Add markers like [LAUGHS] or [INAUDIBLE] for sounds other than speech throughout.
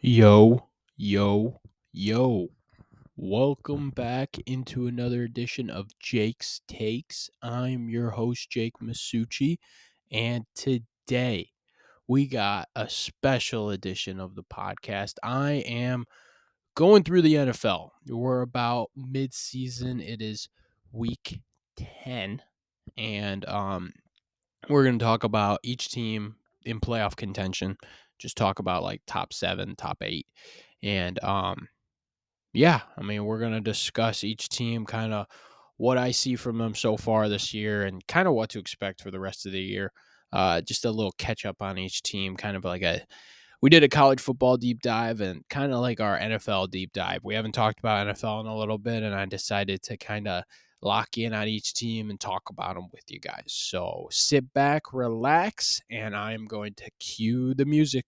Yo, yo, yo. Welcome back into another edition of Jake's Takes. I'm your host, Jake Masucci, and today we got a special edition of the podcast. I am going through the NFL. We're about mid-season. It is week 10 and um we're going to talk about each team in playoff contention just talk about like top seven, top eight. And um yeah, I mean we're gonna discuss each team kind of what I see from them so far this year and kind of what to expect for the rest of the year. Uh just a little catch up on each team, kind of like a we did a college football deep dive and kind of like our NFL deep dive. We haven't talked about NFL in a little bit, and I decided to kind of lock in on each team and talk about them with you guys. So sit back, relax, and I'm going to cue the music.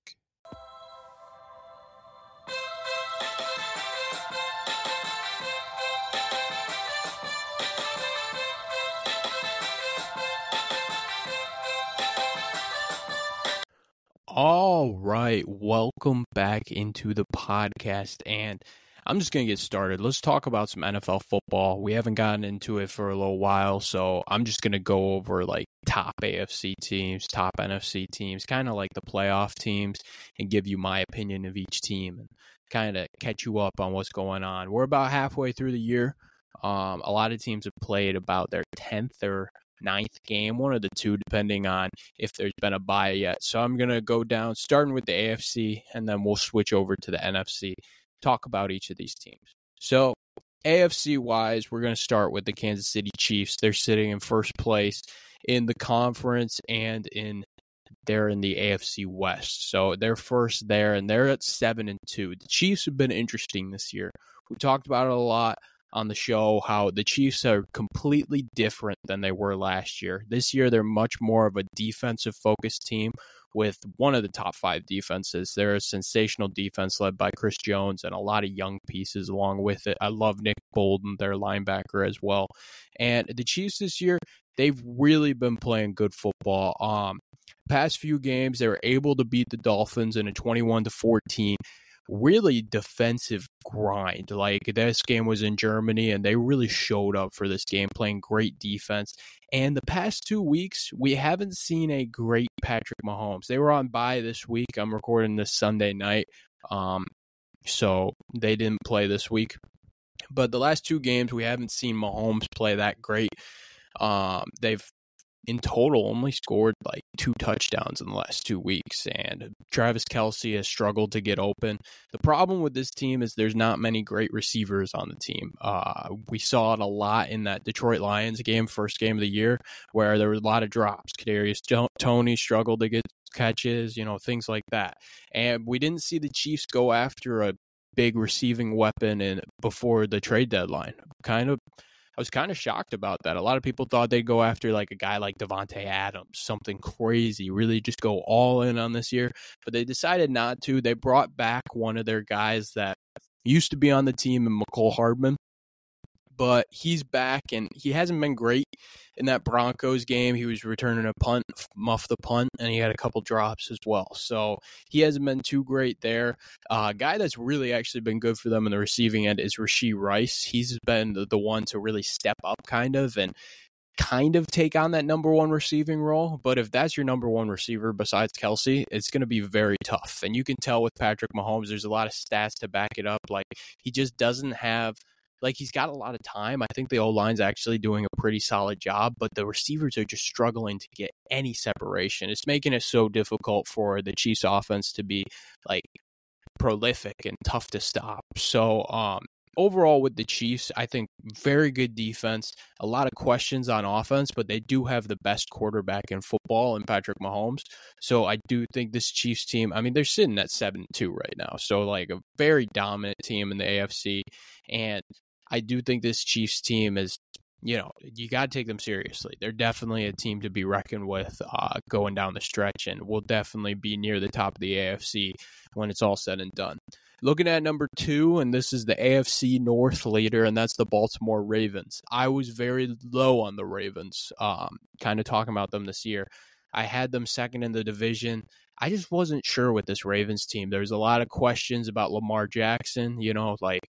All right, welcome back into the podcast. And I'm just going to get started. Let's talk about some NFL football. We haven't gotten into it for a little while, so I'm just going to go over like top AFC teams, top NFC teams, kind of like the playoff teams, and give you my opinion of each team and kind of catch you up on what's going on. We're about halfway through the year. Um, a lot of teams have played about their 10th or ninth game, one of the two, depending on if there's been a bye yet. So I'm going to go down, starting with the AFC, and then we'll switch over to the NFC, talk about each of these teams. So, AFC wise, we're going to start with the Kansas City Chiefs. They're sitting in first place in the conference and in they're in the AFC West. So they're first there and they're at 7 and 2. The Chiefs have been interesting this year. We talked about it a lot on the show how the Chiefs are completely different than they were last year. This year, they're much more of a defensive focused team with one of the top five defenses. They're a sensational defense led by Chris Jones and a lot of young pieces along with it. I love Nick Bolton, their linebacker as well. And the Chiefs this year, they've really been playing good football. Um, past few games, they were able to beat the Dolphins in a 21 to 14 really defensive grind. Like this game was in Germany and they really showed up for this game, playing great defense. And the past two weeks, we haven't seen a great Patrick Mahomes. They were on bye this week. I'm recording this Sunday night. Um, so they didn't play this week. But the last two games, we haven't seen Mahomes play that great. Um, they've in total only scored like two touchdowns in the last two weeks, and Travis Kelce has struggled to get open. The problem with this team is there's not many great receivers on the team. Uh, we saw it a lot in that Detroit Lions game, first game of the year, where there were a lot of drops. Kadarius Toney struggled to get catches, you know, things like that. And we didn't see the Chiefs go after a big receiving weapon in before the trade deadline. Kind of I was kind of shocked about that. A lot of people thought they'd go after like a guy like Davante Adams, something crazy, really just go all in on this year. But they decided not to. They brought back one of their guys that used to be on the team in Mecole Hardman but he's back and he hasn't been great in that Broncos game. He was returning a punt, muff the punt, and he had a couple drops as well. So he hasn't been too great there. Uh, guy that's really actually been good for them in the receiving end is Rashee Rice. He's been the, the one to really step up, kind of, and kind of take on that number one receiving role. But if that's your number one receiver besides Kelce, it's going to be very tough. And you can tell with Patrick Mahomes, there's a lot of stats to back it up. Like he just doesn't have – like he's got a lot of time. I think the O line's actually doing a pretty solid job, but the receivers are just struggling to get any separation. It's making it so difficult for the Chiefs offense to be like prolific and tough to stop. So um overall with the Chiefs, I think very good defense, a lot of questions on offense, but they do have the best quarterback in football in Patrick Mahomes. So I do think this Chiefs team, I mean, they're sitting at 7 2 right now. So like a very dominant team in the AFC and I do think this Chiefs team is, you know, you got to take them seriously. They're definitely a team to be reckoned with uh, going down the stretch, and will definitely be near the top of the AFC when it's all said and done. Looking at number two, and this is the AFC North leader, and that's the Baltimore Ravens. I was very low on the Ravens, um, kind of talking about them this year. I had them second in the division. I just wasn't sure with this Ravens team. There's a lot of questions about Lamar Jackson, you know, like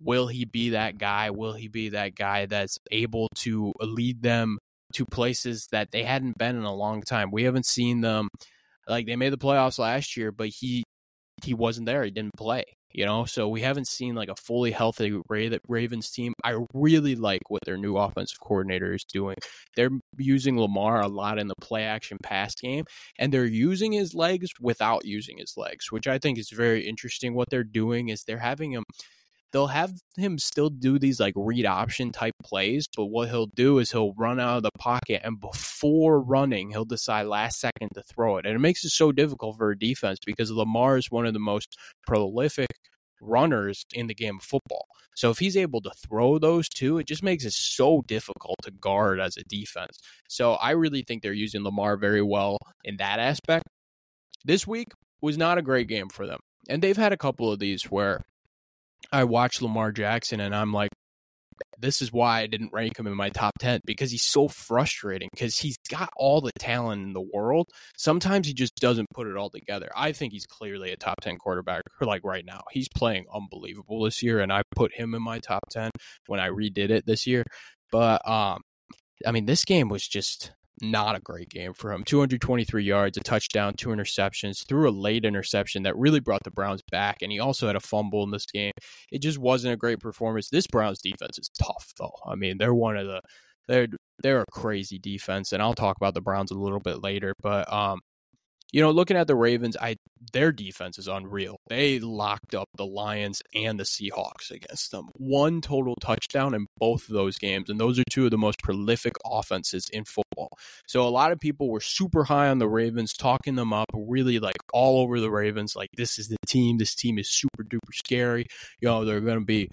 will he be that guy? Will he be that guy that's able to lead them to places that they hadn't been in a long time? We haven't seen them like they made the playoffs last year, but he he wasn't there. He didn't play you know so we haven't seen like a fully healthy ravens team i really like what their new offensive coordinator is doing they're using lamar a lot in the play action pass game and they're using his legs without using his legs which i think is very interesting what they're doing is they're having him they'll have him still do these like read option type plays, but what he'll do is he'll run out of the pocket and before running, he'll decide last second to throw it. And it makes it so difficult for a defense because Lamar is one of the most prolific runners in the game of football. So if he's able to throw those two, it just makes it so difficult to guard as a defense. So I really think they're using Lamar very well in that aspect. This week was not a great game for them. And they've had a couple of these where I watch Lamar Jackson and I'm like, this is why I didn't rank him in my top 10 because he's so frustrating because he's got all the talent in the world. Sometimes he just doesn't put it all together. I think he's clearly a top 10 quarterback [LAUGHS] like right now. He's playing unbelievable this year and I put him in my top 10 when I redid it this year. But um I mean this game was just not a great game for him. 223 yards, a touchdown, two interceptions, threw a late interception that really brought the Browns back. And he also had a fumble in this game. It just wasn't a great performance. This Browns defense is tough, though. I mean, they're one of the they're they're a crazy defense, and I'll talk about the Browns a little bit later. But um, you know, looking at the Ravens, I their defense is unreal. They locked up the Lions and the Seahawks against them. One total touchdown in both of those games, and those are two of the most prolific offenses in football. So a lot of people were super high on the Ravens, talking them up, really like all over the Ravens. Like this is the team. This team is super duper scary. You know, they're going to be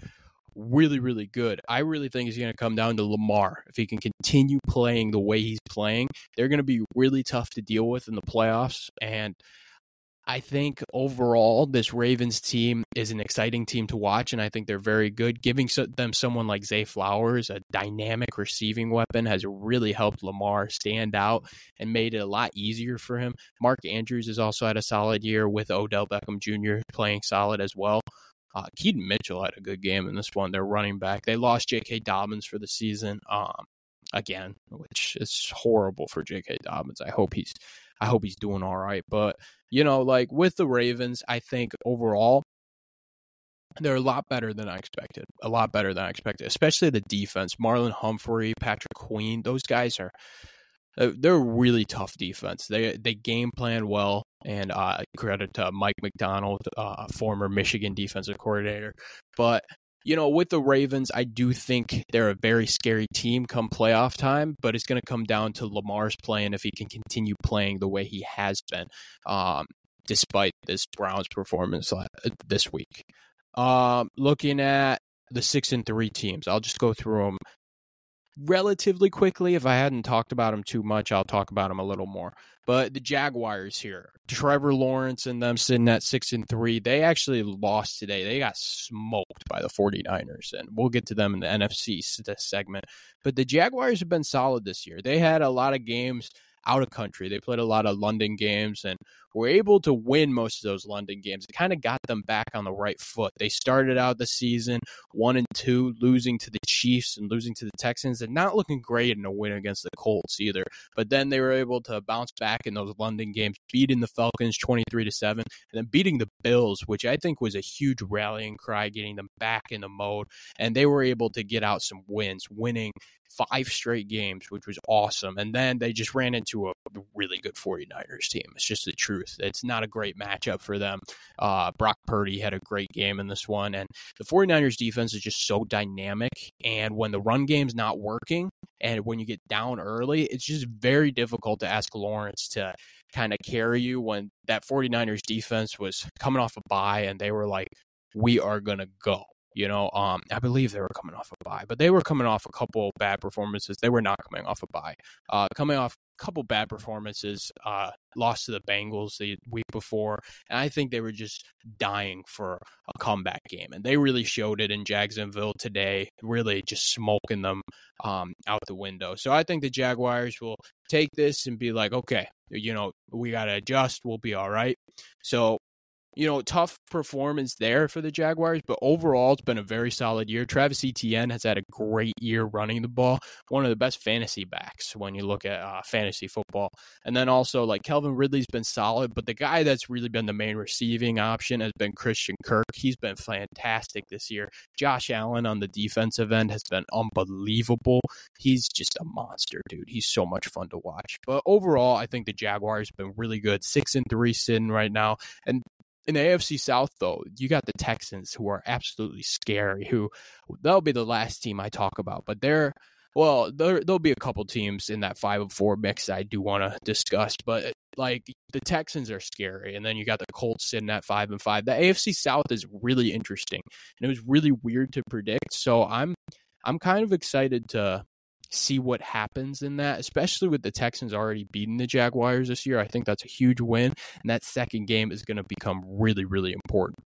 really, really good. I really think it's going to come down to Lamar. If he can continue playing the way he's playing, they're going to be really tough to deal with in the playoffs. And I think overall, this Ravens team is an exciting team to watch, and I think they're very good. Giving them someone like Zay Flowers, a dynamic receiving weapon, has really helped Lamar stand out and made it a lot easier for him. Mark Andrews has also had a solid year with Odell Beckham Jr. playing solid as well. Uh, Keaton Mitchell had a good game in this one. They're running back. They lost J.K. Dobbins for the season. Um, again, which is horrible for J.K. Dobbins. I hope he's, I hope he's doing all right. But you know, like with the Ravens, I think overall they're a lot better than I expected. A lot better than I expected, especially the defense. Marlon Humphrey, Patrick Queen, those guys are uh, they're a really tough defense. They they game plan well, and uh, credit to Mike Macdonald, uh, former Michigan defensive coordinator. But you know, with the Ravens, I do think they're a very scary team come playoff time. But it's going to come down to Lamar's playing if he can continue playing the way he has been, um, despite this Browns performance this week. Um, looking at the six and three teams, I'll just go through them relatively quickly. If I hadn't talked about them too much, I'll talk about them a little more. But the Jaguars here, Trevor Lawrence and them sitting at six and three, they actually lost today. They got smoked by the 49ers, and we'll get to them in the NFC segment. But the Jaguars have been solid this year. They had a lot of games out of country. They played a lot of London games and were able to win most of those London games. It kind of got them back on the right foot. They started out the season one and two, losing to the Chiefs and losing to the Texans, and not looking great in a win against the Colts either. But then they were able to bounce back in those London games, beating the Falcons twenty three to seven, and then beating the Bills, which I think was a huge rallying cry, getting them back in the mode. And they were able to get out some wins, winning five straight games, which was awesome. And then they just ran into a really good 49ers team. It's just the truth. It's not a great matchup for them. Uh, Brock Purdy had a great game in this one. And the 49ers defense is just so dynamic. And when the run game's not working and when you get down early, it's just very difficult to ask Lawrence to kind of carry you when that 49ers defense was coming off a bye and they were like, we are going to go you know, um, I believe they were coming off a bye, but they were coming off a couple bad performances. They were not coming off a bye. Uh, coming off a couple bad performances. Uh, lost to the Bengals the week before, and I think they were just dying for a comeback game, and they really showed it in Jacksonville today. Really, just smoking them um, out the window. So I think the Jaguars will take this and be like, okay, you know, we got to adjust. We'll be all right. So you know, tough performance there for the Jaguars, but overall, it's been a very solid year. Travis Etienne has had a great year running the ball, one of the best fantasy backs when you look at uh, fantasy football. And then also, like Calvin Ridley's been solid, but the guy that's really been the main receiving option has been Christian Kirk. He's been fantastic this year. Josh Allen on the defensive end has been unbelievable. He's just a monster, dude. He's so much fun to watch. But overall, I think the Jaguars have been really good. Six and three sitting right now. And in the AFC South, though, you got the Texans who are absolutely scary. Who they'll be the last team I talk about, but they're well, there there'll be a couple teams in that five and four mix I do want to discuss, but like the Texans are scary, and then you got the Colts sitting at five and five. The AFC South is really interesting, and it was really weird to predict. So I'm I'm kind of excited to see what happens in that, especially with the Texans already beating the Jaguars this year. I think that's a huge win, and that second game is going to become really, really important.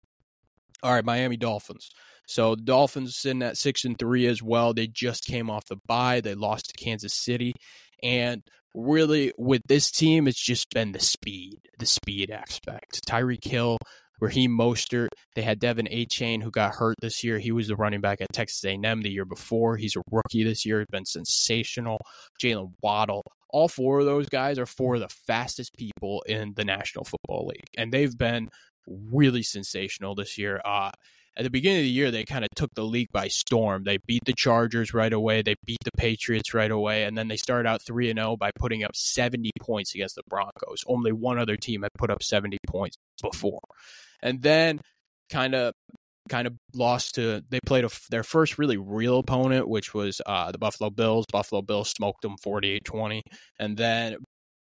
All right, Miami Dolphins. So the Dolphins sitting at six and three as well. They just came off the bye. They lost to Kansas City, and really with this team, it's just been the speed, the speed aspect. Tyreek Hill Raheem Mostert. They had De'Von Achane, who got hurt this year. He was the running back at Texas A&M the year before. He's a rookie this year. He's been sensational. Jaylen Waddle. All four of those guys are four of the fastest people in the National Football League, and they've been really sensational this year. Uh, at the beginning of the year, they kind of took the league by storm. They beat the Chargers right away. They beat the Patriots right away. And then they started out 3 0 by putting up 70 points against the Broncos. Only one other team had put up 70 points before and then kind of kind of lost to they played a, their first really real opponent which was uh, the buffalo bills. Buffalo bills smoked them 48-20 and then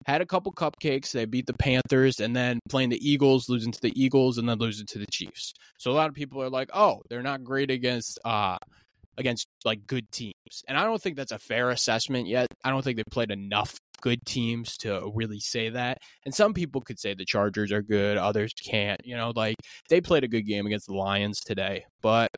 had a couple cupcakes. They beat the panthers and then playing the eagles losing to the eagles and then losing to the chiefs. So a lot of people are like oh they're not great against uh against like good teams and i don't think that's a fair assessment yet i don't think they played enough good teams to really say that. And some people could say the Chargers are good, others can't. You know, like they played a good game against the Lions today, but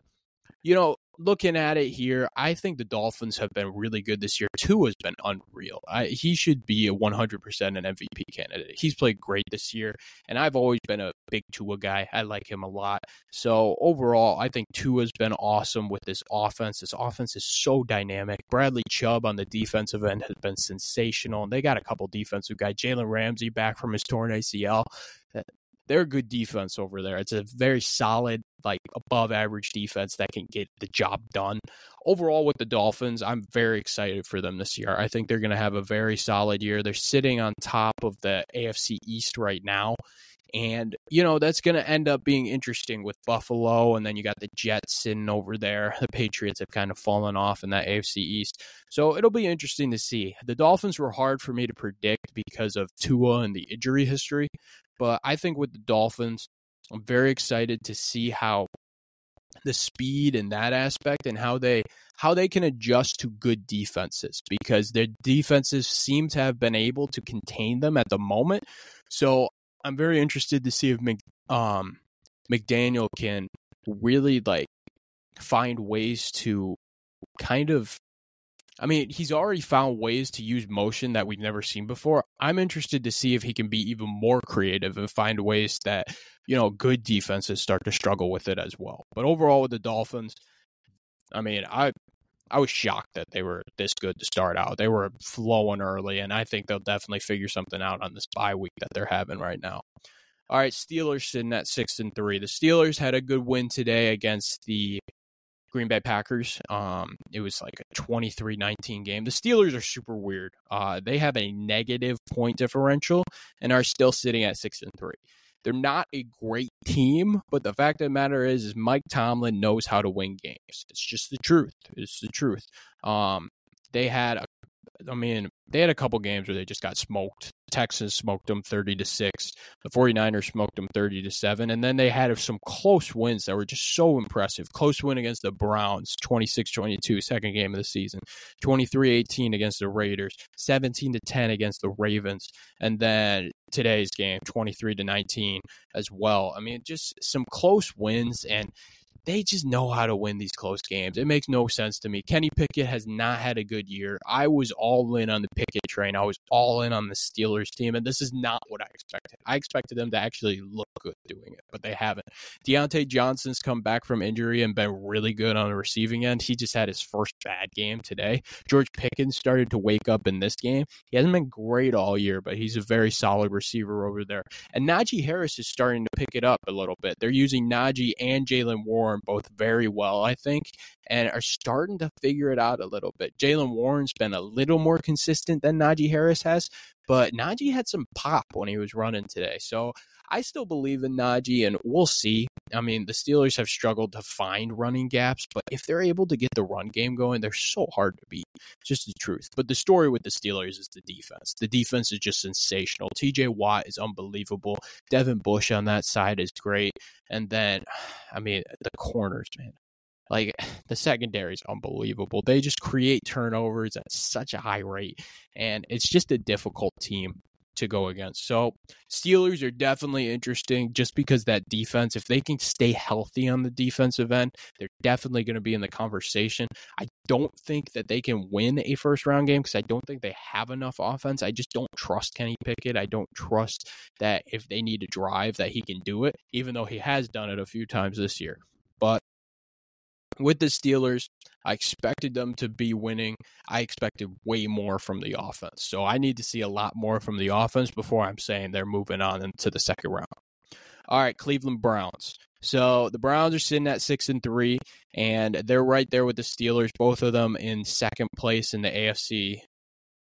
you know, looking at it here, I think the Dolphins have been really good this year. Tua has been unreal. I, he should be a 100% an MVP candidate. He's played great this year, and I've always been a big Tua guy. I like him a lot. So overall, I think Tua's been awesome with this offense. This offense is so dynamic. Bradley Chubb on the defensive end has been sensational, and they got a couple defensive guys. Jalen Ramsey back from his torn ACL they're a good defense over there. It's a very solid, like above average defense that can get the job done. Overall, with the Dolphins, I'm very excited for them this year. I think they're going to have a very solid year. They're sitting on top of the AFC East right now. And, you know, that's going to end up being interesting with Buffalo. And then you got the Jets sitting over there. The Patriots have kind of fallen off in that AFC East. So it'll be interesting to see. The Dolphins were hard for me to predict because of Tua and the injury history. But I think with the Dolphins, I'm very excited to see how the speed and that aspect and how they how they can adjust to good defenses because their defenses seem to have been able to contain them at the moment. So I'm very interested to see if Mc, um, McDaniel can really like find ways to kind of I mean, he's already found ways to use motion that we've never seen before. I'm interested to see if he can be even more creative and find ways that, you know, good defenses start to struggle with it as well. But overall with the Dolphins, I mean, I I was shocked that they were this good to start out. They were flowing early, and I think they'll definitely figure something out on this bye week that they're having right now. All right, Steelers sitting at six and three. The Steelers had a good win today against the Green Bay Packers. Um, it was like a 23-19 game. The Steelers are super weird. Uh, they have a negative point differential and are still sitting at six and three. They're not a great team, but the fact of the matter is, is Mike Tomlin knows how to win games. It's just the truth. It's the truth. Um, they had a I mean, they had a couple games where they just got smoked. Texas smoked them 30 to 6. The 49ers smoked them 30 to 7. And then they had some close wins that were just so impressive. Close win against the Browns, 26 22, second game of the season. 23 18 against the Raiders. 17 to 10 against the Ravens. And then today's game, 23 to 19 as well. I mean, just some close wins. And they just know how to win these close games. It makes no sense to me. Kenny Pickett has not had a good year. I was all in on the Pickett train. I was all in on the Steelers team, and this is not what I expected. I expected them to actually look good doing it, but they haven't. Diontae Johnson's come back from injury and been really good on the receiving end. He just had his first bad game today. George Pickens started to wake up in this game. He hasn't been great all year, but he's a very solid receiver over there. And Najee Harris is starting to pick it up a little bit. They're using Najee and Jaylen Warren both very well, I think, and are starting to figure it out a little bit. Jaylen Warren's been a little more consistent than Najee Harris has, but Najee had some pop when he was running today. So I still believe in Najee, and we'll see. I mean, the Steelers have struggled to find running gaps, but if they're able to get the run game going, they're so hard to beat. It's just the truth. But the story with the Steelers is the defense. The defense is just sensational. TJ Watt is unbelievable. Devin Bush on that side is great. And then, [SIGHS] I mean, the corners, man. Like [SIGHS] the secondary is unbelievable. They just create turnovers at such a high rate, and it's just a difficult team to go against. So Steelers are definitely interesting just because that defense, if they can stay healthy on the defensive end, they're definitely going to be in the conversation. I don't think that they can win a first round game because I don't think they have enough offense. I just don't trust Kenny Pickett. I don't trust that if they need to drive that he can do it, even though he has done it a few times this year. With the Steelers, I expected them to be winning. I expected way more from the offense. So I need to see a lot more from the offense before I'm saying they're moving on into the second round. All right, Cleveland Browns. So the Browns are sitting at six and three, and they're right there with the Steelers, both of them in second place in the AFC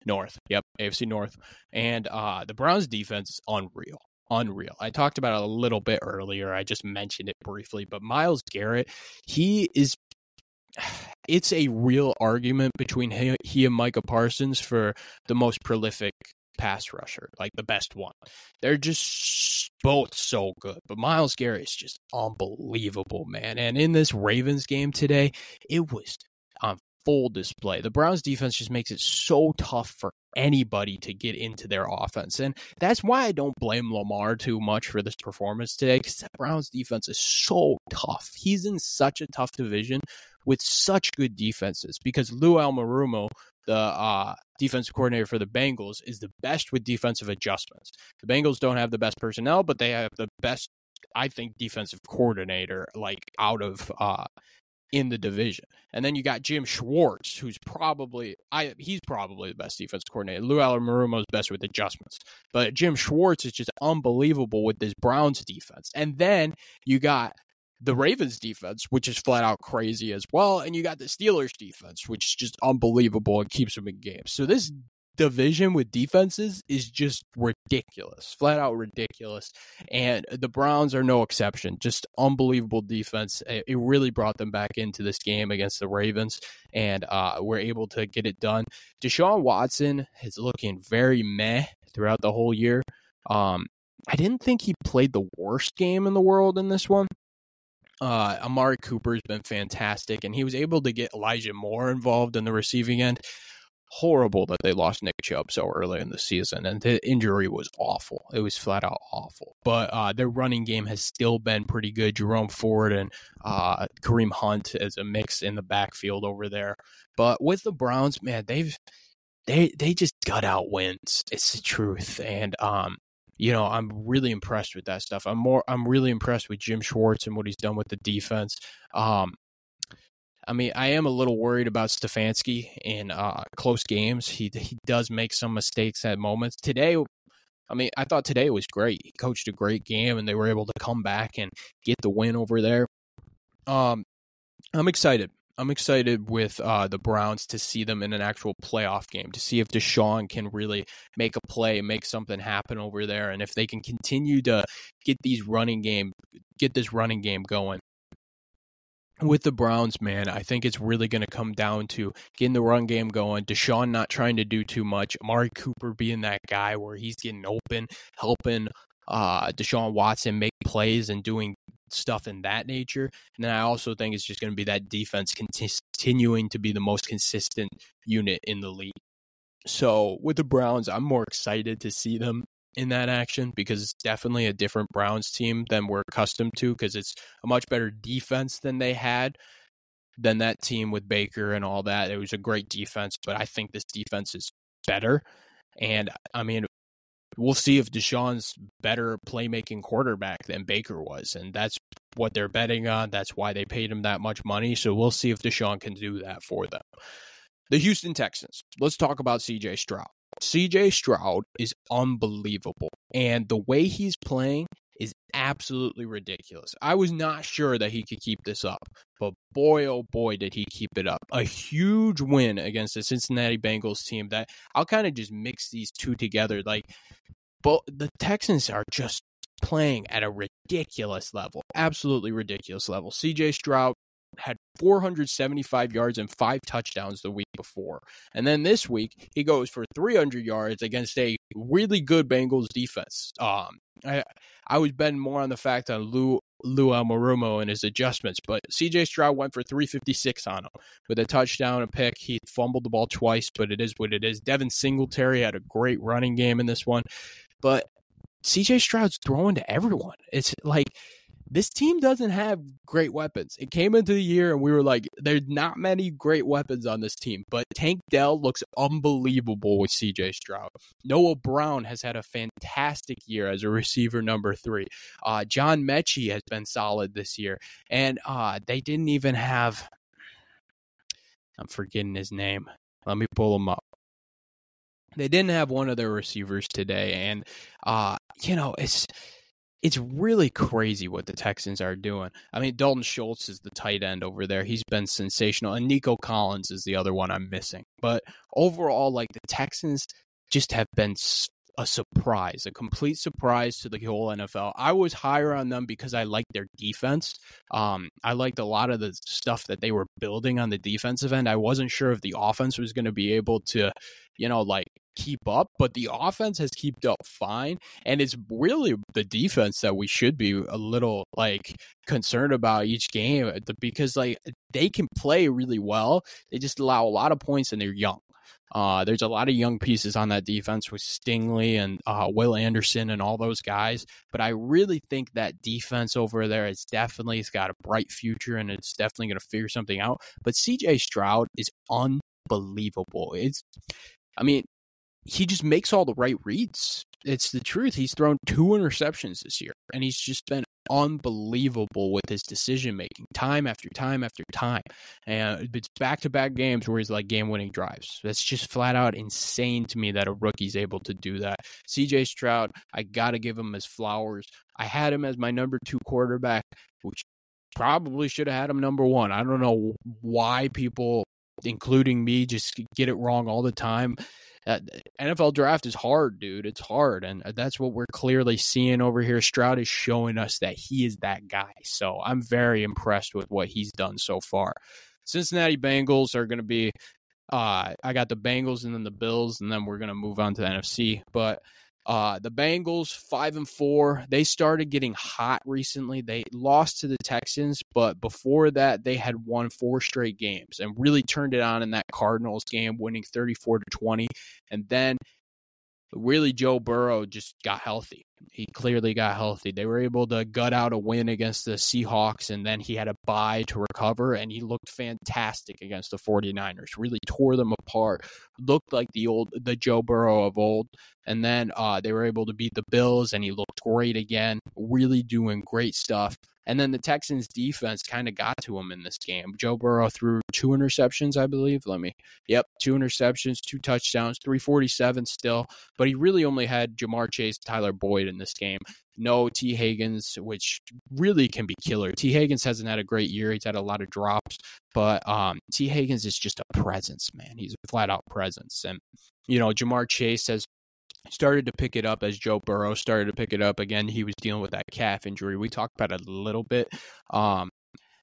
North. Yep, AFC North. And uh, the Browns defense is unreal unreal. I talked about it a little bit earlier. I just mentioned it briefly, but Myles Garrett, he is [SIGHS] it's a real argument between he, he and Micah Parsons for the most prolific pass rusher, like the best one. They're just both so good. But Myles Garrett is just unbelievable, man. And in this Ravens game today, it was on full display. The Browns defense just makes it so tough for anybody to get into their offense. And that's why I don't blame Lamar too much for this performance today because the Browns defense is so tough. He's in such a tough division with such good defenses because Lou Anarumo, the uh, defensive coordinator for the Bengals, is the best with defensive adjustments. The Bengals don't have the best personnel, but they have the best, I think, defensive coordinator like out of uh, in the division. And then you got Jim Schwartz, who's probably I he's probably the best defense coordinator. Lou Anarumo is best with adjustments, but Jim Schwartz is just unbelievable with this Browns defense. And then you got the Ravens defense, which is flat out crazy as well, and you got the Steelers defense, which is just unbelievable and keeps them in games. So this division with defenses is just ridiculous, flat out ridiculous. And the Browns are no exception. Just unbelievable defense. It really brought them back into this game against the Ravens, and uh, we're able to get it done. Deshaun Watson is looking very meh throughout the whole year. Um, I didn't think he played the worst game in the world in this one. Uh, Amari Cooper's been fantastic, and he was able to get Elijah Moore involved in the receiving end horrible that they lost Nick Chubb so early in the season, and the injury was awful. It was flat out awful. But uh, their running game has still been pretty good. Jerome Ford and uh, Kareem Hunt as a mix in the backfield over there. But with the Browns, man, they've they they just gut out wins. It's the truth, and um, you know, I'm really impressed with that stuff. I'm more, I'm really impressed with Jim Schwartz and what he's done with the defense. Um, I mean, I am a little worried about Stefanski in uh, close games. He he does make some mistakes at moments. Today, I mean, I thought today was great. He coached a great game, and they were able to come back and get the win over there. Um, I'm excited. I'm excited with uh, the Browns to see them in an actual playoff game, to see if Deshaun can really make a play, make something happen over there, and if they can continue to get these running game, get this running game going with the Browns, man, I think it's really going to come down to getting the run game going. Deshaun not trying to do too much. Amari Cooper being that guy where he's getting open, helping uh, Deshaun Watson make plays and doing stuff in that nature. And then I also think it's just going to be that defense continuing to be the most consistent unit in the league. So with the Browns, I'm more excited to see them in that action because it's definitely a different Browns team than we're accustomed to because it's a much better defense than they had than that team with Baker and all that. It was a great defense, but I think this defense is better. And I mean, we'll see if Deshaun's better playmaking quarterback than Baker was. And that's what they're betting on. That's why they paid him that much money. So we'll see if Deshaun can do that for them. The Houston Texans. Let's talk about CJ Stroud. CJ Stroud is unbelievable. And the way he's playing is absolutely ridiculous. I was not sure that he could keep this up, but boy, oh boy, did he keep it up. A huge win against the Cincinnati Bengals team that I'll kind of just mix these two together. Like, but the Texans are just playing at a ridiculous level, absolutely ridiculous level. CJ Stroud had 475 yards and five touchdowns the week before. And then this week, he goes for 300 yards against a really good Bengals defense. Um, I, I was betting more on the fact on Lou Lou Anarumo and his adjustments, but CJ Stroud went for 356 on him with a touchdown, a pick. He fumbled the ball twice, but it is what it is. Devin Singletary had a great running game in this one, but CJ Stroud's throwing to everyone. It's like this team doesn't have great weapons. It came into the year and we were like, there's not many great weapons on this team, but Tank Dell looks unbelievable with CJ Stroud. Noah Brown has had a fantastic year as a receiver number three. Uh, John Metchie has been solid this year. And uh, they didn't even have, I'm forgetting his name. Let me pull him up. They didn't have one of their receivers today. And, uh, you know, it's it's really crazy what the Texans are doing. I mean, Dalton Schultz is the tight end over there. He's been sensational. And Nico Collins is the other one I'm missing. But overall, like the Texans just have been a surprise, a complete surprise to the whole NFL. I was higher on them because I liked their defense. Um, I liked a lot of the stuff that they were building on the defensive end. I wasn't sure if the offense was going to be able to, you know, like keep up, but the offense has kept up fine. And it's really the defense that we should be a little like concerned about each game because like they can play really well. They just allow a lot of points and they're young. Uh, there's a lot of young pieces on that defense with Stingley and uh, Will Anderson and all those guys. But I really think that defense over there is definitely it's got a bright future and it's definitely going to figure something out. But CJ Stroud is unbelievable. It's, I mean, he just makes all the right reads. It's the truth. He's thrown two interceptions this year, and he's just been unbelievable with his decision making, time after time after time. And it's back to back games where he's like game winning drives. That's just flat out insane to me that a rookie's able to do that. CJ Stroud, I got to give him his flowers. I had him as my number two quarterback, which probably should have had him number one. I don't know why people, including me, just get it wrong all the time uh, NFL draft is hard, dude. It's hard, and uh, that's what we're clearly seeing over here. Stroud is showing us that he is that guy. So I'm very impressed with what he's done so far. Cincinnati Bengals are going to be. Uh, I got the Bengals and then the Bills, and then we're going to move on to the NFC. But uh, the Bengals five and four. They started getting hot recently. They lost to the Texans, but before that, they had won four straight games and really turned it on in that Cardinals game, winning thirty four to twenty. And then really Joe Burrow just got healthy. He clearly got healthy. They were able to gut out a win against the Seahawks, and then he had a bye to recover, and he looked fantastic against the 49ers. Really tore them apart. Looked like the old the Joe Burrow of old. And then uh, they were able to beat the Bills, and he looked great again. Really doing great stuff. And then the Texans defense kind of got to him in this game. Joe Burrow threw two interceptions, I believe. Let me, yep, two interceptions, two touchdowns, 347 still. But he really only had Ja'Marr Chase, Tyler Boyd in this game. No Tee Higgins, which really can be killer. Tee Higgins hasn't had a great year. He's had a lot of drops, but um, Tee Higgins is just a presence, man. He's a flat out presence. And, you know, Ja'Marr Chase has started to pick it up as Joe Burrow started to pick it up again. He was dealing with that calf injury. We talked about it a little bit. Um,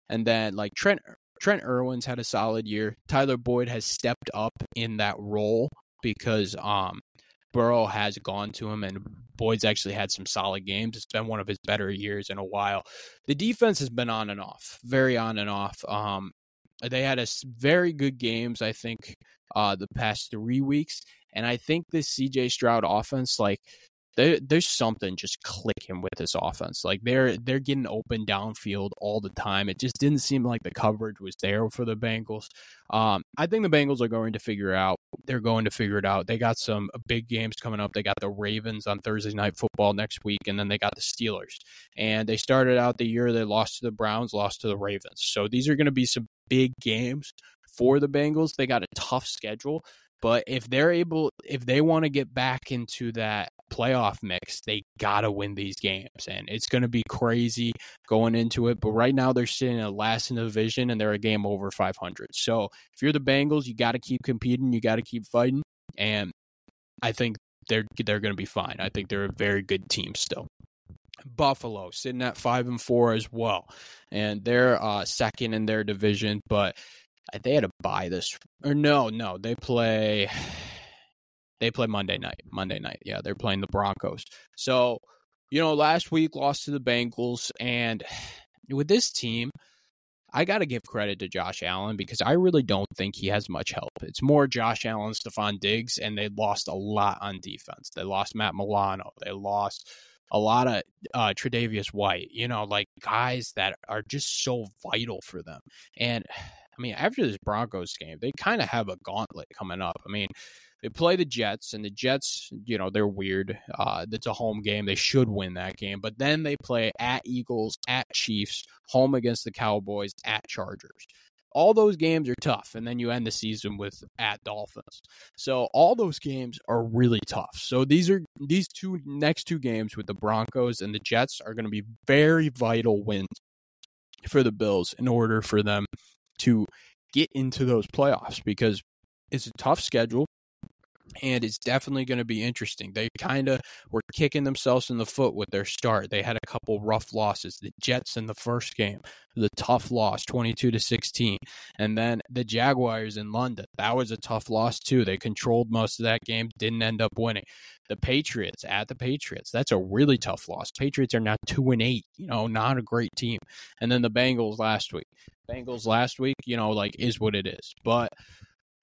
And then like Trent Trent Irwin's had a solid year. Tyler Boyd has stepped up in that role because um Burrow has gone to him, and Boyd's actually had some solid games. It's been one of his better years in a while. The defense has been on and off, very on and off. Um, they had a very good games, I think, uh, the past three weeks, and I think this CJ Stroud offense, like there, there's something just clicking with this offense. Like they're they're getting open downfield all the time. It just didn't seem like the coverage was there for the Bengals. Um, I think the Bengals are going to figure out. They're going to figure it out. They got some big games coming up. They got the Ravens on Thursday night football next week, and then they got the Steelers. And they started out the year they lost to the Browns, lost to the Ravens. So these are going to be some big games for the Bengals. They got a tough schedule. But if they're able, if they want to get back into that playoff mix, they got to win these games. And it's going to be crazy going into it. But right now, they're sitting at last in the division and they're a game over 500. So if you're the Bengals, you got to keep competing, you got to keep fighting. And I think they're they're going to be fine. I think they're a very good team still. Buffalo sitting at five and four as well, and they're uh, second in their division. But they had to bye this or no, no, they play [SIGHS] they play Monday night. Monday night. Yeah, they're playing the Broncos. So, you know, last week lost to the Bengals and [SIGHS] with this team, I got to give credit to Josh Allen because I really don't think he has much help. It's more Josh Allen, Stefon Diggs, and they lost a lot on defense. They lost Matt Milano. They lost a lot of uh, Tre'Davious White. You know, like guys that are just so vital for them. And [SIGHS] I mean, after this Broncos game, they kind of have a gauntlet coming up. I mean, they play the Jets, and the Jets, you know, they're weird. Uh, it's a home game. They should win that game. But then they play at Eagles, at Chiefs, home against the Cowboys, at Chargers. All those games are tough. And then you end the season with at Dolphins. So all those games are really tough. So these are these two next two games with the Broncos and the Jets are going to be very vital wins for the Bills in order for them to get into those playoffs because it's a tough schedule and it's definitely going to be interesting. They kind of were kicking themselves in the foot with their start. They had a couple rough losses. The Jets in the first game, the tough loss, 22 to 16, and then the Jaguars in London. That was a tough loss too. They controlled most of that game, didn't end up winning. The Patriots at the Patriots. That's a really tough loss. Patriots are now 2 and 8, you know, not a great team. And then the Bengals last week. Bengals last week, you know, like is what it is. But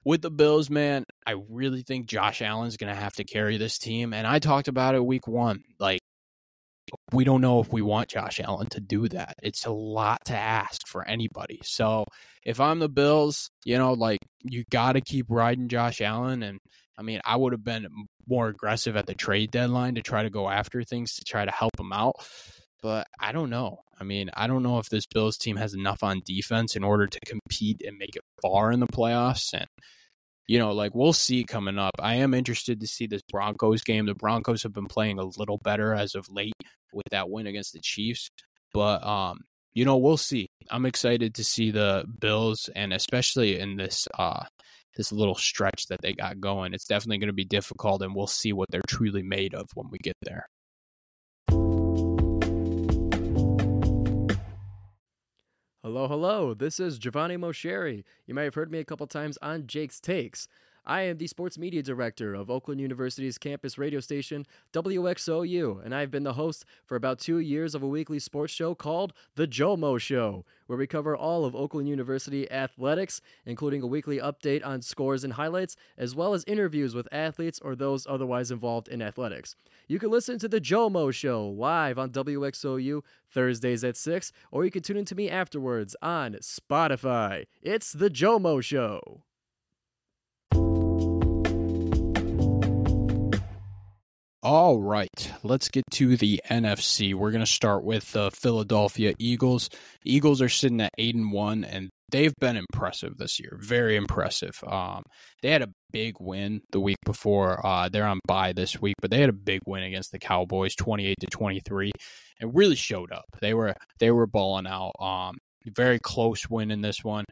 with the Bills, man, I really think Josh Allen's going to have to carry this team. And I talked about it week one. Like, we don't know if we want Josh Allen to do that. It's a lot to ask for anybody. So if I'm the Bills, you know, like you got to keep riding Josh Allen. And I mean, I would have been more aggressive at the trade deadline to try to go after things to try to help him out. But I don't know. I mean, I don't know if this Bills team has enough on defense in order to compete and make it far in the playoffs. And, you know, like we'll see coming up. I am interested to see this Broncos game. The Broncos have been playing a little better as of late with that win against the Chiefs. But, um, you know, we'll see. I'm excited to see the Bills and especially in this, uh, this little stretch that they got going. It's definitely going to be difficult, and we'll see what they're truly made of when we get there. Hello, hello. This is Giovanni Mosheri. You might have heard me a couple times on Jake's Takes. I am the sports media director of Oakland University's campus radio station, WXOU, and I've been the host for about two years of a weekly sports show called The Jomo Show, where we cover all of Oakland University athletics, including a weekly update on scores and highlights, as well as interviews with athletes or those otherwise involved in athletics. You can listen to The Jomo Show live on WXOU Thursdays at 6, or you can tune in to me afterwards on Spotify. It's The Jomo Show. All right, let's get to the NFC. We're going to start with the Philadelphia Eagles. Eagles are sitting at 8 and 1 and they've been impressive this year. Very impressive. Um, they had a big win the week before. Uh, they're on bye this week, but they had a big win against the Cowboys, 28 to 23 and really showed up. They were they were balling out. Um, very close win in this one.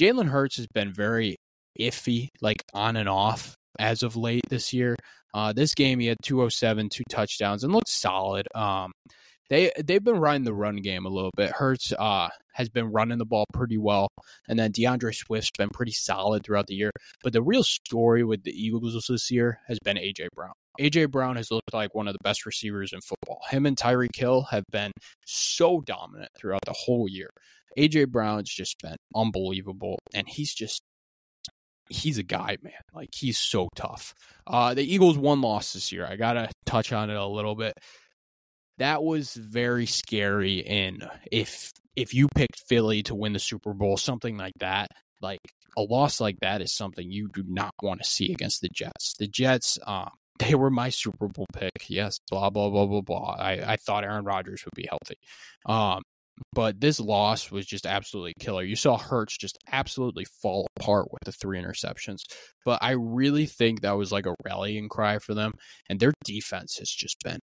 Jalen Hurts has been very iffy, like on and off as of late this year. Uh, this game he had 207, two touchdowns, and looked solid. Um, they they've been running the run game a little bit. Hurts uh, has been running the ball pretty well, and then D'Andre Swift's been pretty solid throughout the year. But the real story with the Eagles this year has been AJ Brown. AJ Brown has looked like one of the best receivers in football. Him and Tyreek Hill have been so dominant throughout the whole year. AJ Brown's just been unbelievable, and he's just he's a guy, man. Like he's so tough. Uh, the Eagles one loss this year. I gotta touch on it a little bit that was very scary. And if if you picked Philly to win the Super Bowl, something like that, like a loss like that is something you do not want to see against the Jets. The Jets, um, [LAUGHS] they were my Super Bowl pick. Yes, blah blah blah blah blah. I, I thought Aaron Rodgers would be healthy. Um, but this loss was just absolutely killer. You saw Hurts just absolutely fall apart with the three interceptions. But I really think that was like a rallying cry for them. And their defense has just been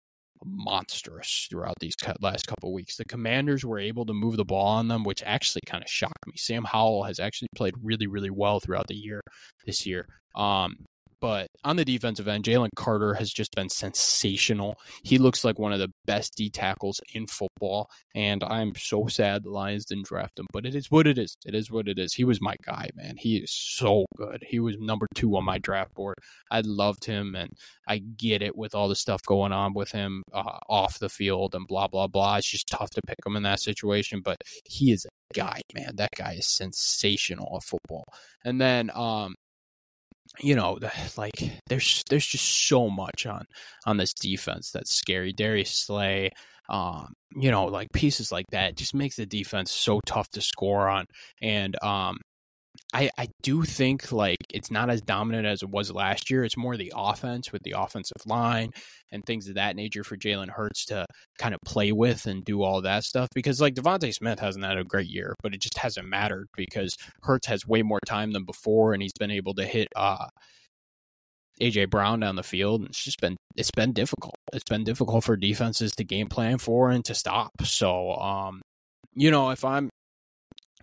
monstrous throughout these last couple weeks. The Commanders were able to move the ball on them, which actually kind of shocked me. Sam Howell has actually played really, really well throughout the year this year. Um, but on the defensive end, Jalen Carter has just been sensational. He looks like one of the best D tackles in football, and I'm so sad the Lions didn't draft him. But it is what it is. It is what it is. He was my guy, man. He is so good. He was number two on my draft board. I loved him, and I get it with all the stuff going on with him uh, off the field and blah blah blah. It's just tough to pick him in that situation, but he is a guy, man. That guy is sensational at football. And then um, you know, [SIGHS] like there's there's just so much on on this defense that's scary. Darius Slay, um, you know, like pieces like that just makes the defense so tough to score on. And um, I, I do think like it's not as dominant as it was last year. It's more the offense with the offensive line and things of that nature for Jalen Hurts to kind of play with and do all that stuff. Because like DeVonta Smith hasn't had a great year, but it just hasn't mattered because Hurts has way more time than before, and he's been able to hit uh, AJ Brown down the field. And it's just been it's been difficult. It's been difficult for defenses to game plan for and to stop. So um, you know, if I'm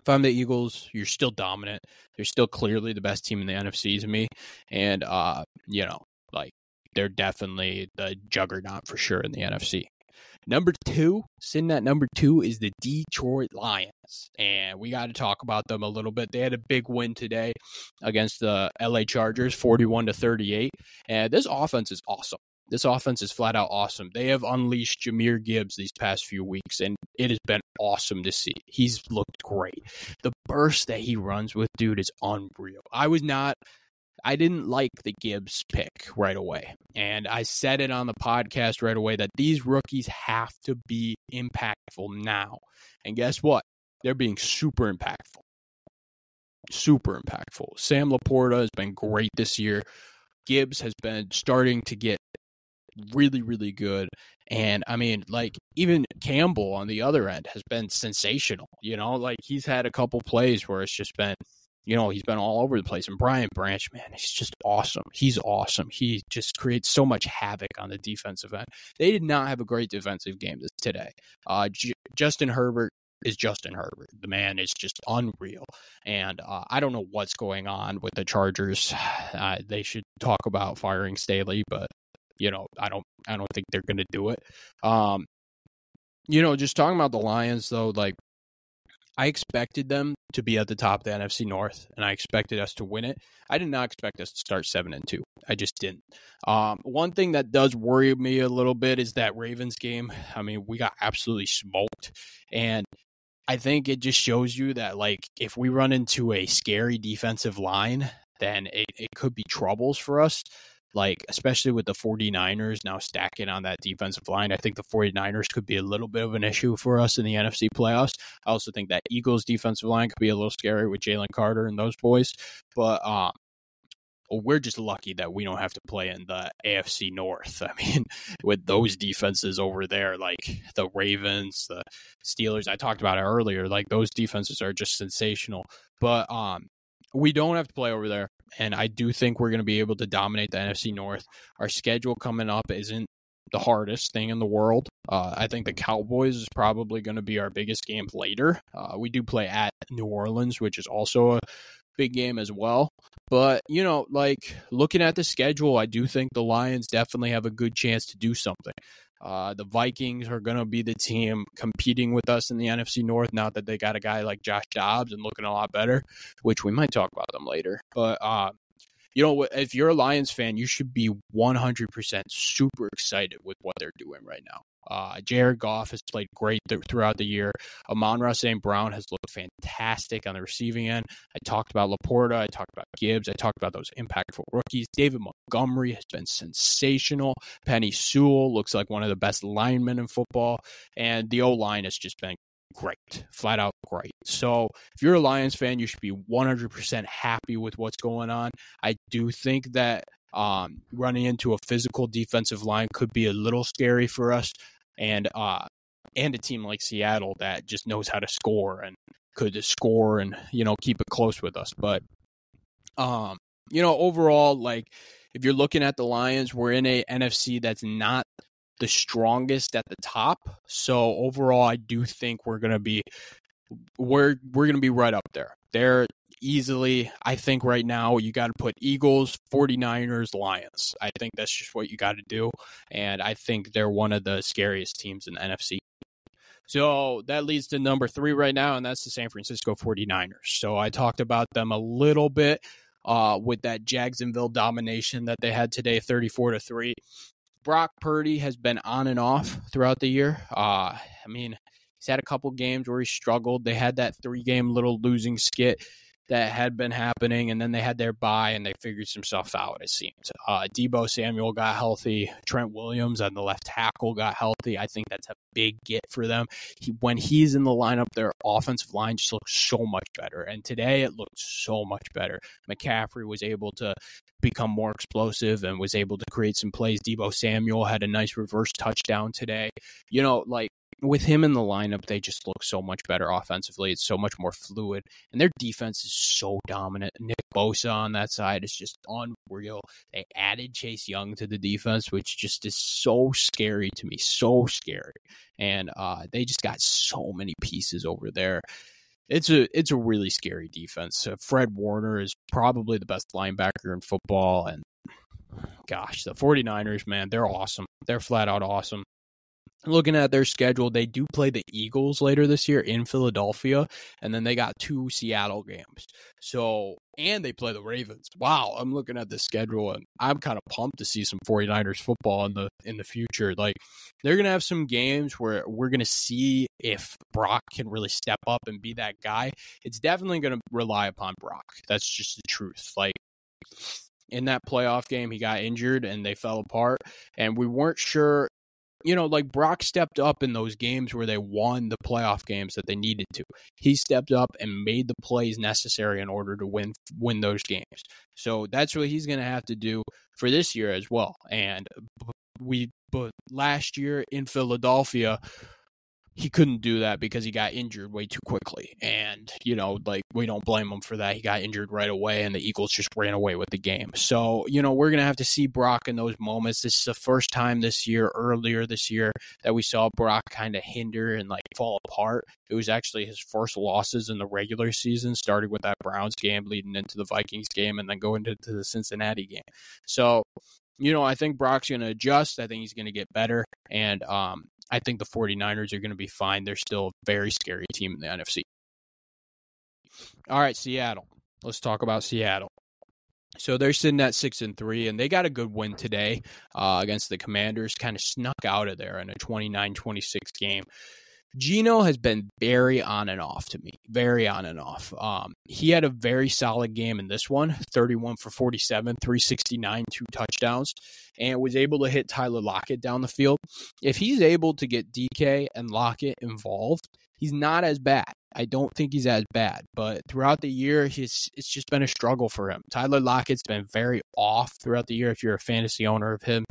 if I'm the Eagles, you're still dominant. They're still clearly the best team in the NFC to me. And, uh, you know, like they're definitely the juggernaut for sure in the NFC. Number two, sitting at number two is the Detroit Lions. And we got to talk about them a little bit. They had a big win today against the LA Chargers, 41 to 38. And this offense is awesome. This offense is flat out awesome. They have unleashed Jahmyr Gibbs these past few weeks, and it has been awesome to see. He's looked great. The burst that he runs with, dude, is unreal. I was not. I didn't like the Gibbs pick right away. And I said it on the podcast right away that these rookies have to be impactful now. And guess what? They're being super impactful. Super impactful. Sam LaPorta has been great this year. Gibbs has been starting to get really, really good. And I mean, like even Campbell on the other end has been sensational. You know, like he's had a couple plays where it's just been, you know, he's been all over the place. And Brian Branch, man, he's just awesome. He's awesome. He just creates so much havoc on the defensive end. They did not have a great defensive game today. Uh, J- Justin Herbert is Justin Herbert. The man is just unreal. And uh, I don't know what's going on with the Chargers. [SIGHS] Uh, they should talk about firing Staley, but you know, I don't I don't think they're going to do it. Um, you know, just talking about the Lions though, like I expected them to be at the top of the NFC North, and I expected us to win it. I did not expect us to start seven and two. I just didn't. Um, one thing that does worry me a little bit is that Ravens game. I mean, we got absolutely smoked, and I think it just shows you that like if we run into a scary defensive line, then it, it could be troubles for us like especially with the 49ers now stacking on that defensive line i think the 49ers could be a little bit of an issue for us in the nfc playoffs i also think that eagles defensive line could be a little scary with jalen carter and those boys but um we're just lucky that we don't have to play in the AFC North. [LAUGHS] I mean, with those defenses over there, like the Ravens, the Steelers, I talked about it earlier, like those defenses are just sensational. But um, we don't have to play over there and I do think we're going to be able to dominate the NFC North. Our schedule coming up isn't the hardest thing in the world. Uh, I think the Cowboys is probably going to be our biggest game later. Uh, we do play at New Orleans, which is also a big game as well. But, you know, like looking at the schedule, I do think the Lions definitely have a good chance to do something. Uh, the Vikings are going to be the team competing with us in the NFC North now that they got a guy like Josh Dobbs and looking a lot better, which we might talk about them later. But uh, you know, if you're a Lions fan, you should be 100% super excited with what they're doing right now. Uh, Jared Goff has played great th- throughout the year. Amon-Ra St. Brown has looked fantastic on the receiving end. I talked about LaPorta. I talked about Gibbs. I talked about those impactful rookies. David Montgomery has been sensational. Penei Sewell looks like one of the best linemen in football. And the O line has just been great, flat out great. So if you're a Lions fan, you should be 100% happy with what's going on. I do think that um, running into a physical defensive line could be a little scary for us, and uh, and a team like Seattle that just knows how to score and could score and you know keep it close with us. But um, you know, overall, like if you're looking at the Lions, we're in a NFC that's not the strongest at the top. So overall, I do think we're going to be we're we're going to be right up there. They're easily, I think right now you got to put Eagles, 49ers, Lions. I think that's just what you got to do and I think they're one of the scariest teams in the NFC. So that leads to number 3 right now and that's the San Francisco 49ers. So I talked about them a little bit uh, with that Jacksonville domination that they had today 34 to 3. Brock Purdy has been on and off throughout the year. Uh, I mean, he's had a couple games where he struggled. They had that three game little losing skit that had been happening, and then they had their bye and they figured some stuff out. It seems. Uh, Deebo Samuel got healthy. Trent Williams on the left tackle got healthy. I think that's a big get for them. He, when he's in the lineup, their offensive line just looks so much better. And today it looked so much better. McCaffrey was able to become more explosive and was able to create some plays. Deebo Samuel had a nice reverse touchdown today. You know, like with him in the lineup, they just look so much better offensively. It's so much more fluid, and their defense is so dominant. Nick Bosa on that side is just unreal. They added Chase Young to the defense, which just is so scary to me, so scary. And uh, they just got so many pieces over there. It's a it's a really scary defense. Uh, Fred Warner is probably the best linebacker in football, and gosh, the 49ers, man, they're awesome. They're flat out awesome looking at their schedule, they do play the Eagles later this year in Philadelphia, and then they got two Seattle games. So, and they play the Ravens. Wow, I'm looking at the schedule and I'm kind of pumped to see some 49ers football in the in the future. Like they're going to have some games where we're going to see if Brock can really step up and be that guy. It's definitely going to rely upon Brock. That's just the truth. Like in that playoff game, he got injured and they fell apart. And we weren't sure you know, like Brock stepped up in those games where they won the playoff games that they needed to. He stepped up and made the plays necessary in order to win win those games. So that's what he's going to have to do for this year as well. And we but last year in Philadelphia, he couldn't do that because he got injured way too quickly. And, you know, like we don't blame him for that. He got injured right away and the Eagles just ran away with the game. So, you know, we're going to have to see Brock in those moments. This is the first time this year, earlier this year, that we saw Brock kind of hinder and like fall apart. It was actually his first losses in the regular season, starting with that Browns game, leading into the Vikings game, and then going into the Cincinnati game. So, you know, I think Brock's going to adjust. I think he's going to get better. And um, I think the 49ers are going to be fine. They're still a very scary team in the NFC. All right, Seattle. Let's talk about Seattle. So they're sitting at six and three, and they got a good win today uh, against the Commanders. Kind of snuck out of there in a 29-26 game. Geno has been very on and off to me, very on and off. Um, he had a very solid game in this one 31 for 47, 369, two touchdowns, and was able to hit Tyler Lockett down the field. If he's able to get DK and Lockett involved, he's not as bad. I don't think he's as bad, but throughout the year, he's it's just been a struggle for him. Tyler Lockett's been very off throughout the year. If you're a fantasy owner of him,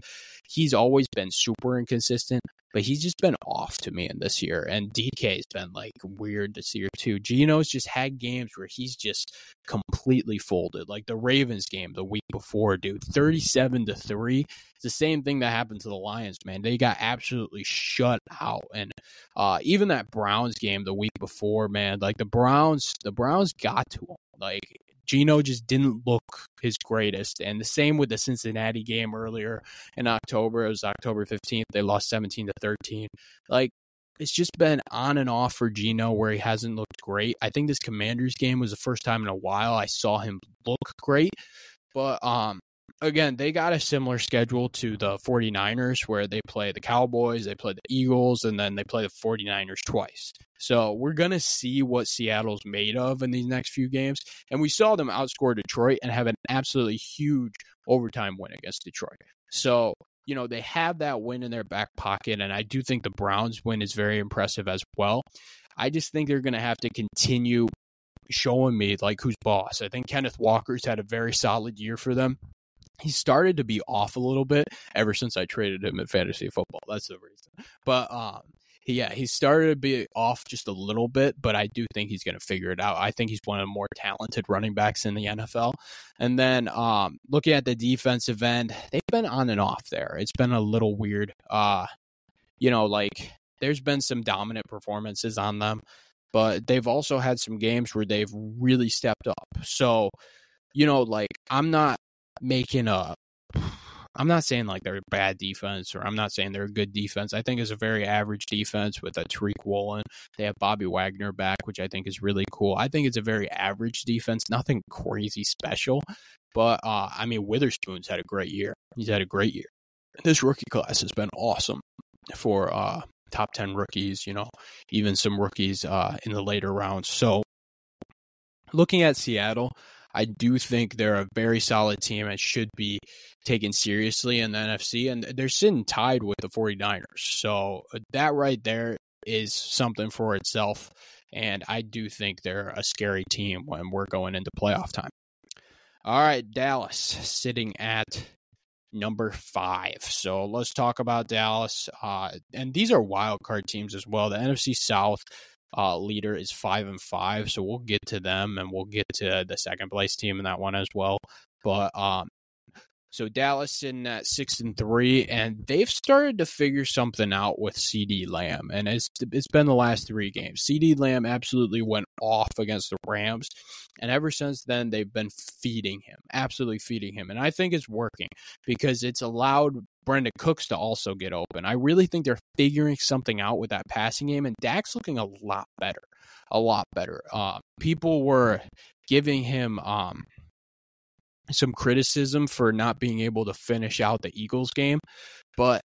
he's always been super inconsistent but he's just been off to me in this year. And DK's been like weird this year too. Geno's just had games where he's just completely folded. Like the Ravens game the week before, dude, 37 to 3. It's the same thing that happened to the Lions, man. They got absolutely shut out. And uh, even that Browns game the week before, man, like the Browns, the Browns got to him. Like Geno just didn't look his greatest. And the same with the Cincinnati game earlier in October. It was October 15th. They lost 17 to 13. Like, it's just been on and off for Geno where he hasn't looked great. I think this Commanders game was the first time in a while I saw him look great. But um again, they got a similar schedule to the 49ers where they play the Cowboys, they play the Eagles, and then they play the 49ers twice. So we're going to see what Seattle's made of in these next few games. And we saw them outscore Detroit and have an absolutely huge overtime win against Detroit. So, you know, they have that win in their back pocket. And I do think the Browns win is very impressive as well. I just think they're going to have to continue showing me like who's boss. I think Kenneth Walker's had a very solid year for them he started to be off a little bit ever since I traded him in fantasy football. That's the reason. But um, yeah, he started to be off just a little bit, but I do think he's going to figure it out. I think he's one of the more talented running backs in the NFL. And then um, looking at the defensive end, they've been on and off there. It's been a little weird. Uh, you know, like there's been some dominant performances on them, but they've also had some games where they've really stepped up. So, you know, like I'm not making a I'm not saying like they're a bad defense or I'm not saying they're a good defense. I think it's a very average defense with a Tariq Woolen. They have Bobby Wagner back, which I think is really cool. I think it's a very average defense, nothing crazy special. But uh, I mean, Witherspoon's had a great year. He's had a great year. This rookie class has been awesome for uh, top 10 rookies, you know, even some rookies uh, in the later rounds. So looking at Seattle, I do think they're a very solid team and should be taken seriously in the NFC. And they're sitting tied with the 49ers. So uh, that right there is something for itself. And I do think they're a scary team when we're going into playoff time. All right, Dallas sitting at number five. So let's talk about Dallas. Uh, and these are wild card teams as well. The NFC South uh, leader is five and five, so we'll get to them and we'll get to the second place team in that one as well. But um, so Dallas in at six and three, and they've started to figure something out with CeeDee Lamb, and it's it's been the last three games. CeeDee Lamb absolutely went off against the Rams, and ever since then they've been feeding him, absolutely feeding him, and I think it's working because it's allowed Brandin Cooks to also get open. I really think they're figuring something out with that passing game, and Dak's looking a lot better, a lot better. Uh, people were giving him um, some criticism for not being able to finish out the Eagles game, but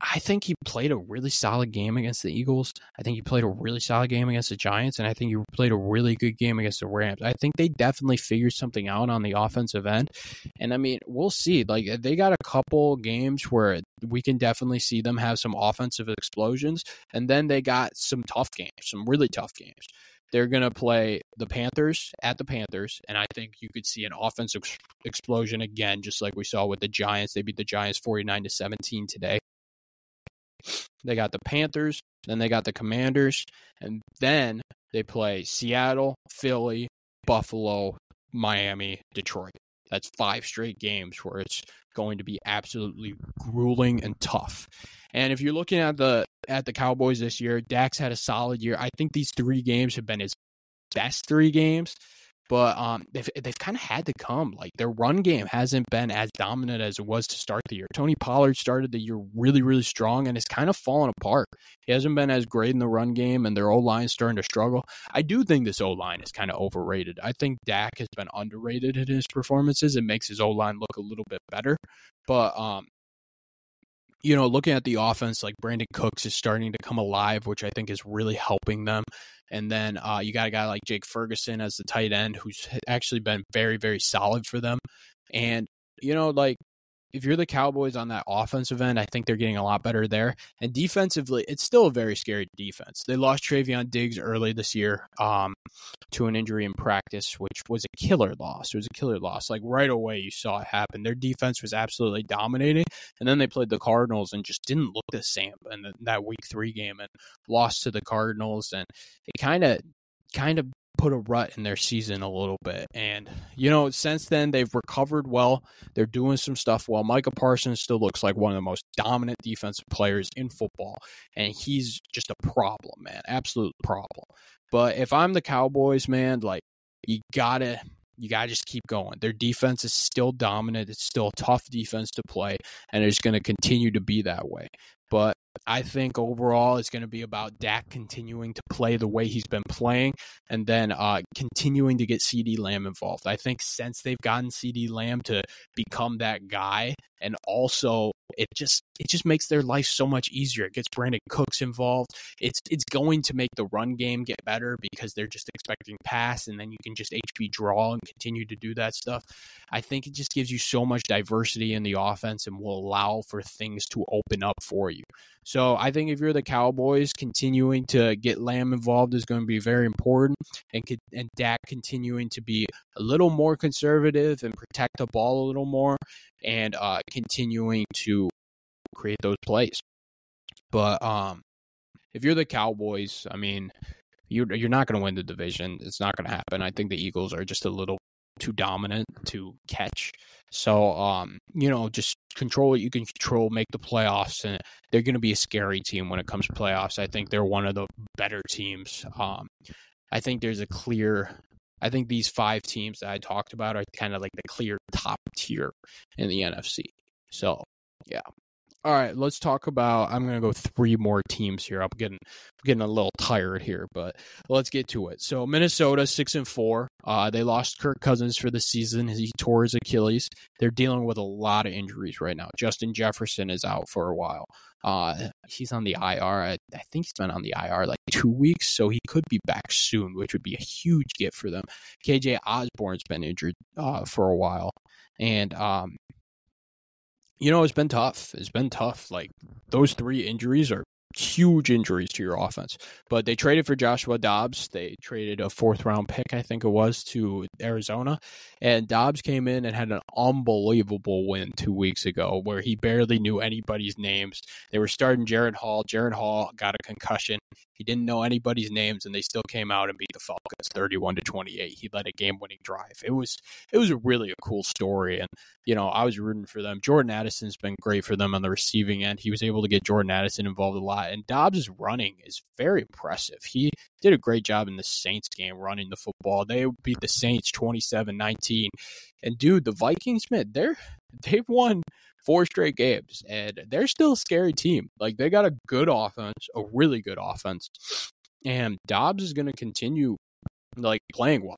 I think he played a really solid game against the Eagles. I think he played a really solid game against the Giants, and I think he played a really good game against the Rams. I think they definitely figured something out on the offensive end. And I mean, we'll see. Like uh, they got a couple games where we can definitely see them have some offensive explosions, and then they got some tough games, some really tough games. They're going to play the Panthers at the Panthers, and I think you could see an offensive explosion again, just like we saw with the Giants. They beat the Giants 49 to 17 today. They got the Panthers, then they got the Commanders, and then they play Seattle, Philly, Buffalo, Miami, Detroit. That's five straight games where it's going to be absolutely grueling and tough. And if you're looking at the at the Cowboys this year, Dak's had a solid year. I think these three games have been his best three games but um, they've they've kind of had to come. Like their run game hasn't been as dominant as it was to start the year. Tony Pollard started the year really really strong and it's kind of fallen apart. He hasn't been as great in the run game, and their O line starting to struggle. I do think this O line is kind of overrated. I think Dak has been underrated in his performances. It makes his O line look a little bit better, but um, you know, looking at the offense, like Brandin Cooks is starting to come alive, which I think is really helping them. And then uh, you got a guy like Jake Ferguson as the tight end, who's actually been very, very solid for them. And, you know, like if you're the Cowboys on that offensive end, I think they're getting a lot better there. And defensively, it's still a very scary defense. They lost Trevon Diggs early this year um, to an injury in practice, which was a killer loss. It was a killer loss. Like right away, you saw it happen. Their defense was absolutely dominating. And then they played the Cardinals and just didn't look the same in that week three game and lost to the Cardinals. And it kind of kind of put a rut in their season a little bit. And, you know, since then, they've recovered well. They're doing some stuff well. Micah Parsons still looks like one of the most dominant defensive players in football. And he's just a problem, man. Absolute problem. But if I'm the Cowboys, man, like, you gotta You got to just keep going. Their defense is still dominant. It's still a tough defense to play, and it's going to continue to be that way. But I think overall it's going to be about Dak continuing to play the way he's been playing and then uh, continuing to get CeeDee Lamb involved. I think since they've gotten CeeDee Lamb to become that guy and also it just it just makes their life so much easier. It gets Brandin Cooks involved. It's it's going to make the run game get better because they're just expecting pass and then you can just HB draw and continue to do that stuff. I think it just gives you so much diversity in the offense and will allow for things to open up for you. So I think if you're the Cowboys, continuing to get Lamb involved is going to be very important, and and Dak continuing to be a little more conservative and protect the ball a little more, and uh, continuing to create those plays. But um, if you're the Cowboys, I mean, you're you're not going to win the division. It's not going to happen. I think the Eagles are just a little too dominant to catch. So, um, you know, just control what you can control, make the playoffs, and they're going to be a scary team when it comes to playoffs. I think they're one of the better teams. Um, I think there's a clear. I think these five teams that I talked about are kind of like the clear top tier in the NFC. So, yeah, all right, let's talk about. I'm going to go three more teams here. I'm getting getting a little tired here, but let's get to it. So Minnesota six and four. Uh, they lost Kirk Cousins for the season. He tore his Achilles. They're dealing with a lot of injuries right now. Justin Jefferson is out for a while. Uh, he's on the IR. I, I think he's been on the IR like two weeks, so he could be back soon, which would be a huge gift for them. KJ Osborn's been injured uh, for a while, and um, you know, it's been tough. It's been tough. Like those three injuries are huge injuries to your offense. But they traded for Joshua Dobbs. They traded a fourth round pick, I think it was, to Arizona. And Dobbs came in and had an unbelievable win two weeks ago where he barely knew anybody's names. They were starting Jaren Hall. Jaren Hall got a concussion. He didn't know anybody's names, and they still came out and beat the Falcons 31 to 28. He led a game-winning drive. It was it was really a cool story, and you know I was rooting for them. Jordan Addison's been great for them on the receiving end. He was able to get Jordan Addison involved a lot, and Dobbs' running is very impressive. He did a great job in the Saints game running the football. They beat the Saints 27-19, and dude, the Vikings, man, they're they've won four straight games, and they're still a scary team. Like they got a good offense, a really good offense, and Dobbs is going to continue like playing well.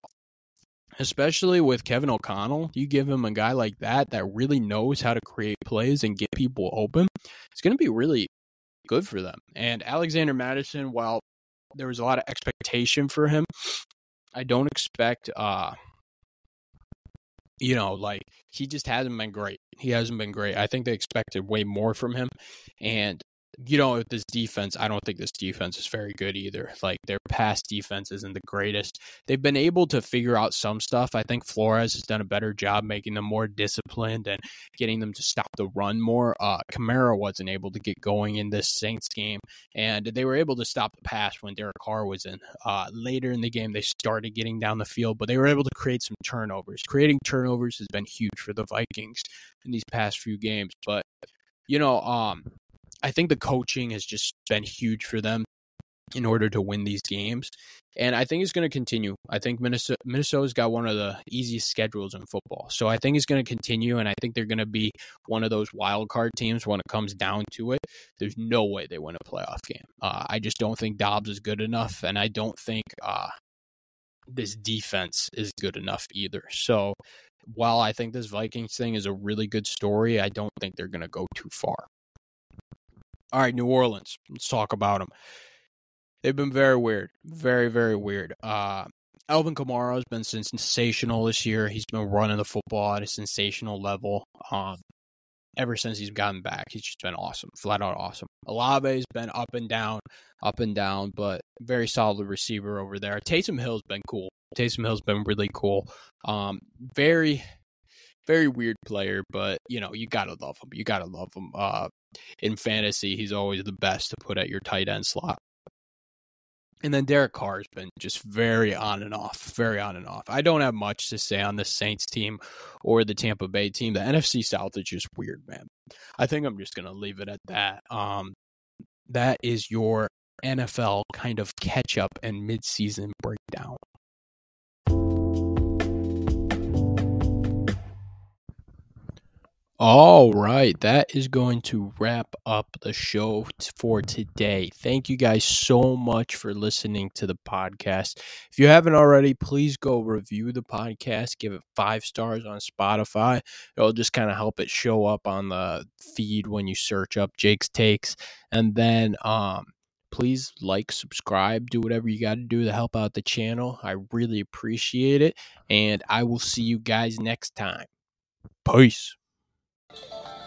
Especially with Kevin O'Connell, you give him a guy like that that really knows how to create plays and get people open. It's going to be really good for them. And Alexander Mattison, while there was a lot of expectation for him, I don't expect uh you know, like he just hasn't been great. He hasn't been great. I think they expected way more from him. And you know, this defense, I don't think this defense is very good either. Like their past defense isn't the greatest. They've been able to figure out some stuff. I think Flores has done a better job making them more disciplined and getting them to stop the run more. Uh, Kamara wasn't able to get going in this Saints game, and they were able to stop the pass when Derek Carr was in. Uh, later in the game, they started getting down the field, but they were able to create some turnovers. Creating turnovers has been huge for the Vikings in these past few games, but you know, um, I think the coaching has just been huge for them in order to win these games. And I think it's going to continue. I think Minnesota, Minnesota's got one of the easiest schedules in football. So I think it's going to continue. And I think they're going to be one of those wild card teams when it comes down to it. There's no way they win a playoff game. Uh, I just don't think Dobbs is good enough. And I don't think uh, this defense is good enough either. So while I think this Vikings thing is a really good story, I don't think they're going to go too far. All right, New Orleans. Let's talk about them. They've been very weird, very very weird. Uh, Alvin Kamara has been sensational this year. He's been running the football at a sensational level. Um, ever since he's gotten back, he's just been awesome, flat out awesome. Olave's been up and down, up and down, but very solid receiver over there. Taysom Hill's been cool. Taysom Hill's been really cool. Um, very, very weird player, but you know you gotta love him. You gotta love him. Uh, in fantasy, he's always the best to put at your tight end slot. And then Derek Carr has been just very on and off, very on and off. I don't have much to say on the Saints team or the Tampa Bay team. The NFC South is just weird, man. I think I'm just gonna leave it at that. Um, that is your NFL kind of catch up and midseason breakdown. All right, that is going to wrap up the show for today. Thank you guys so much for listening to the podcast. If you haven't already, please go review the podcast, give it five stars on Spotify. It'll just kind of help it show up on the feed when you search up Jake's Takes. And then, um, please like, subscribe, do whatever you got to do to help out the channel. I really appreciate it. And I will see you guys next time. Peace. Thank you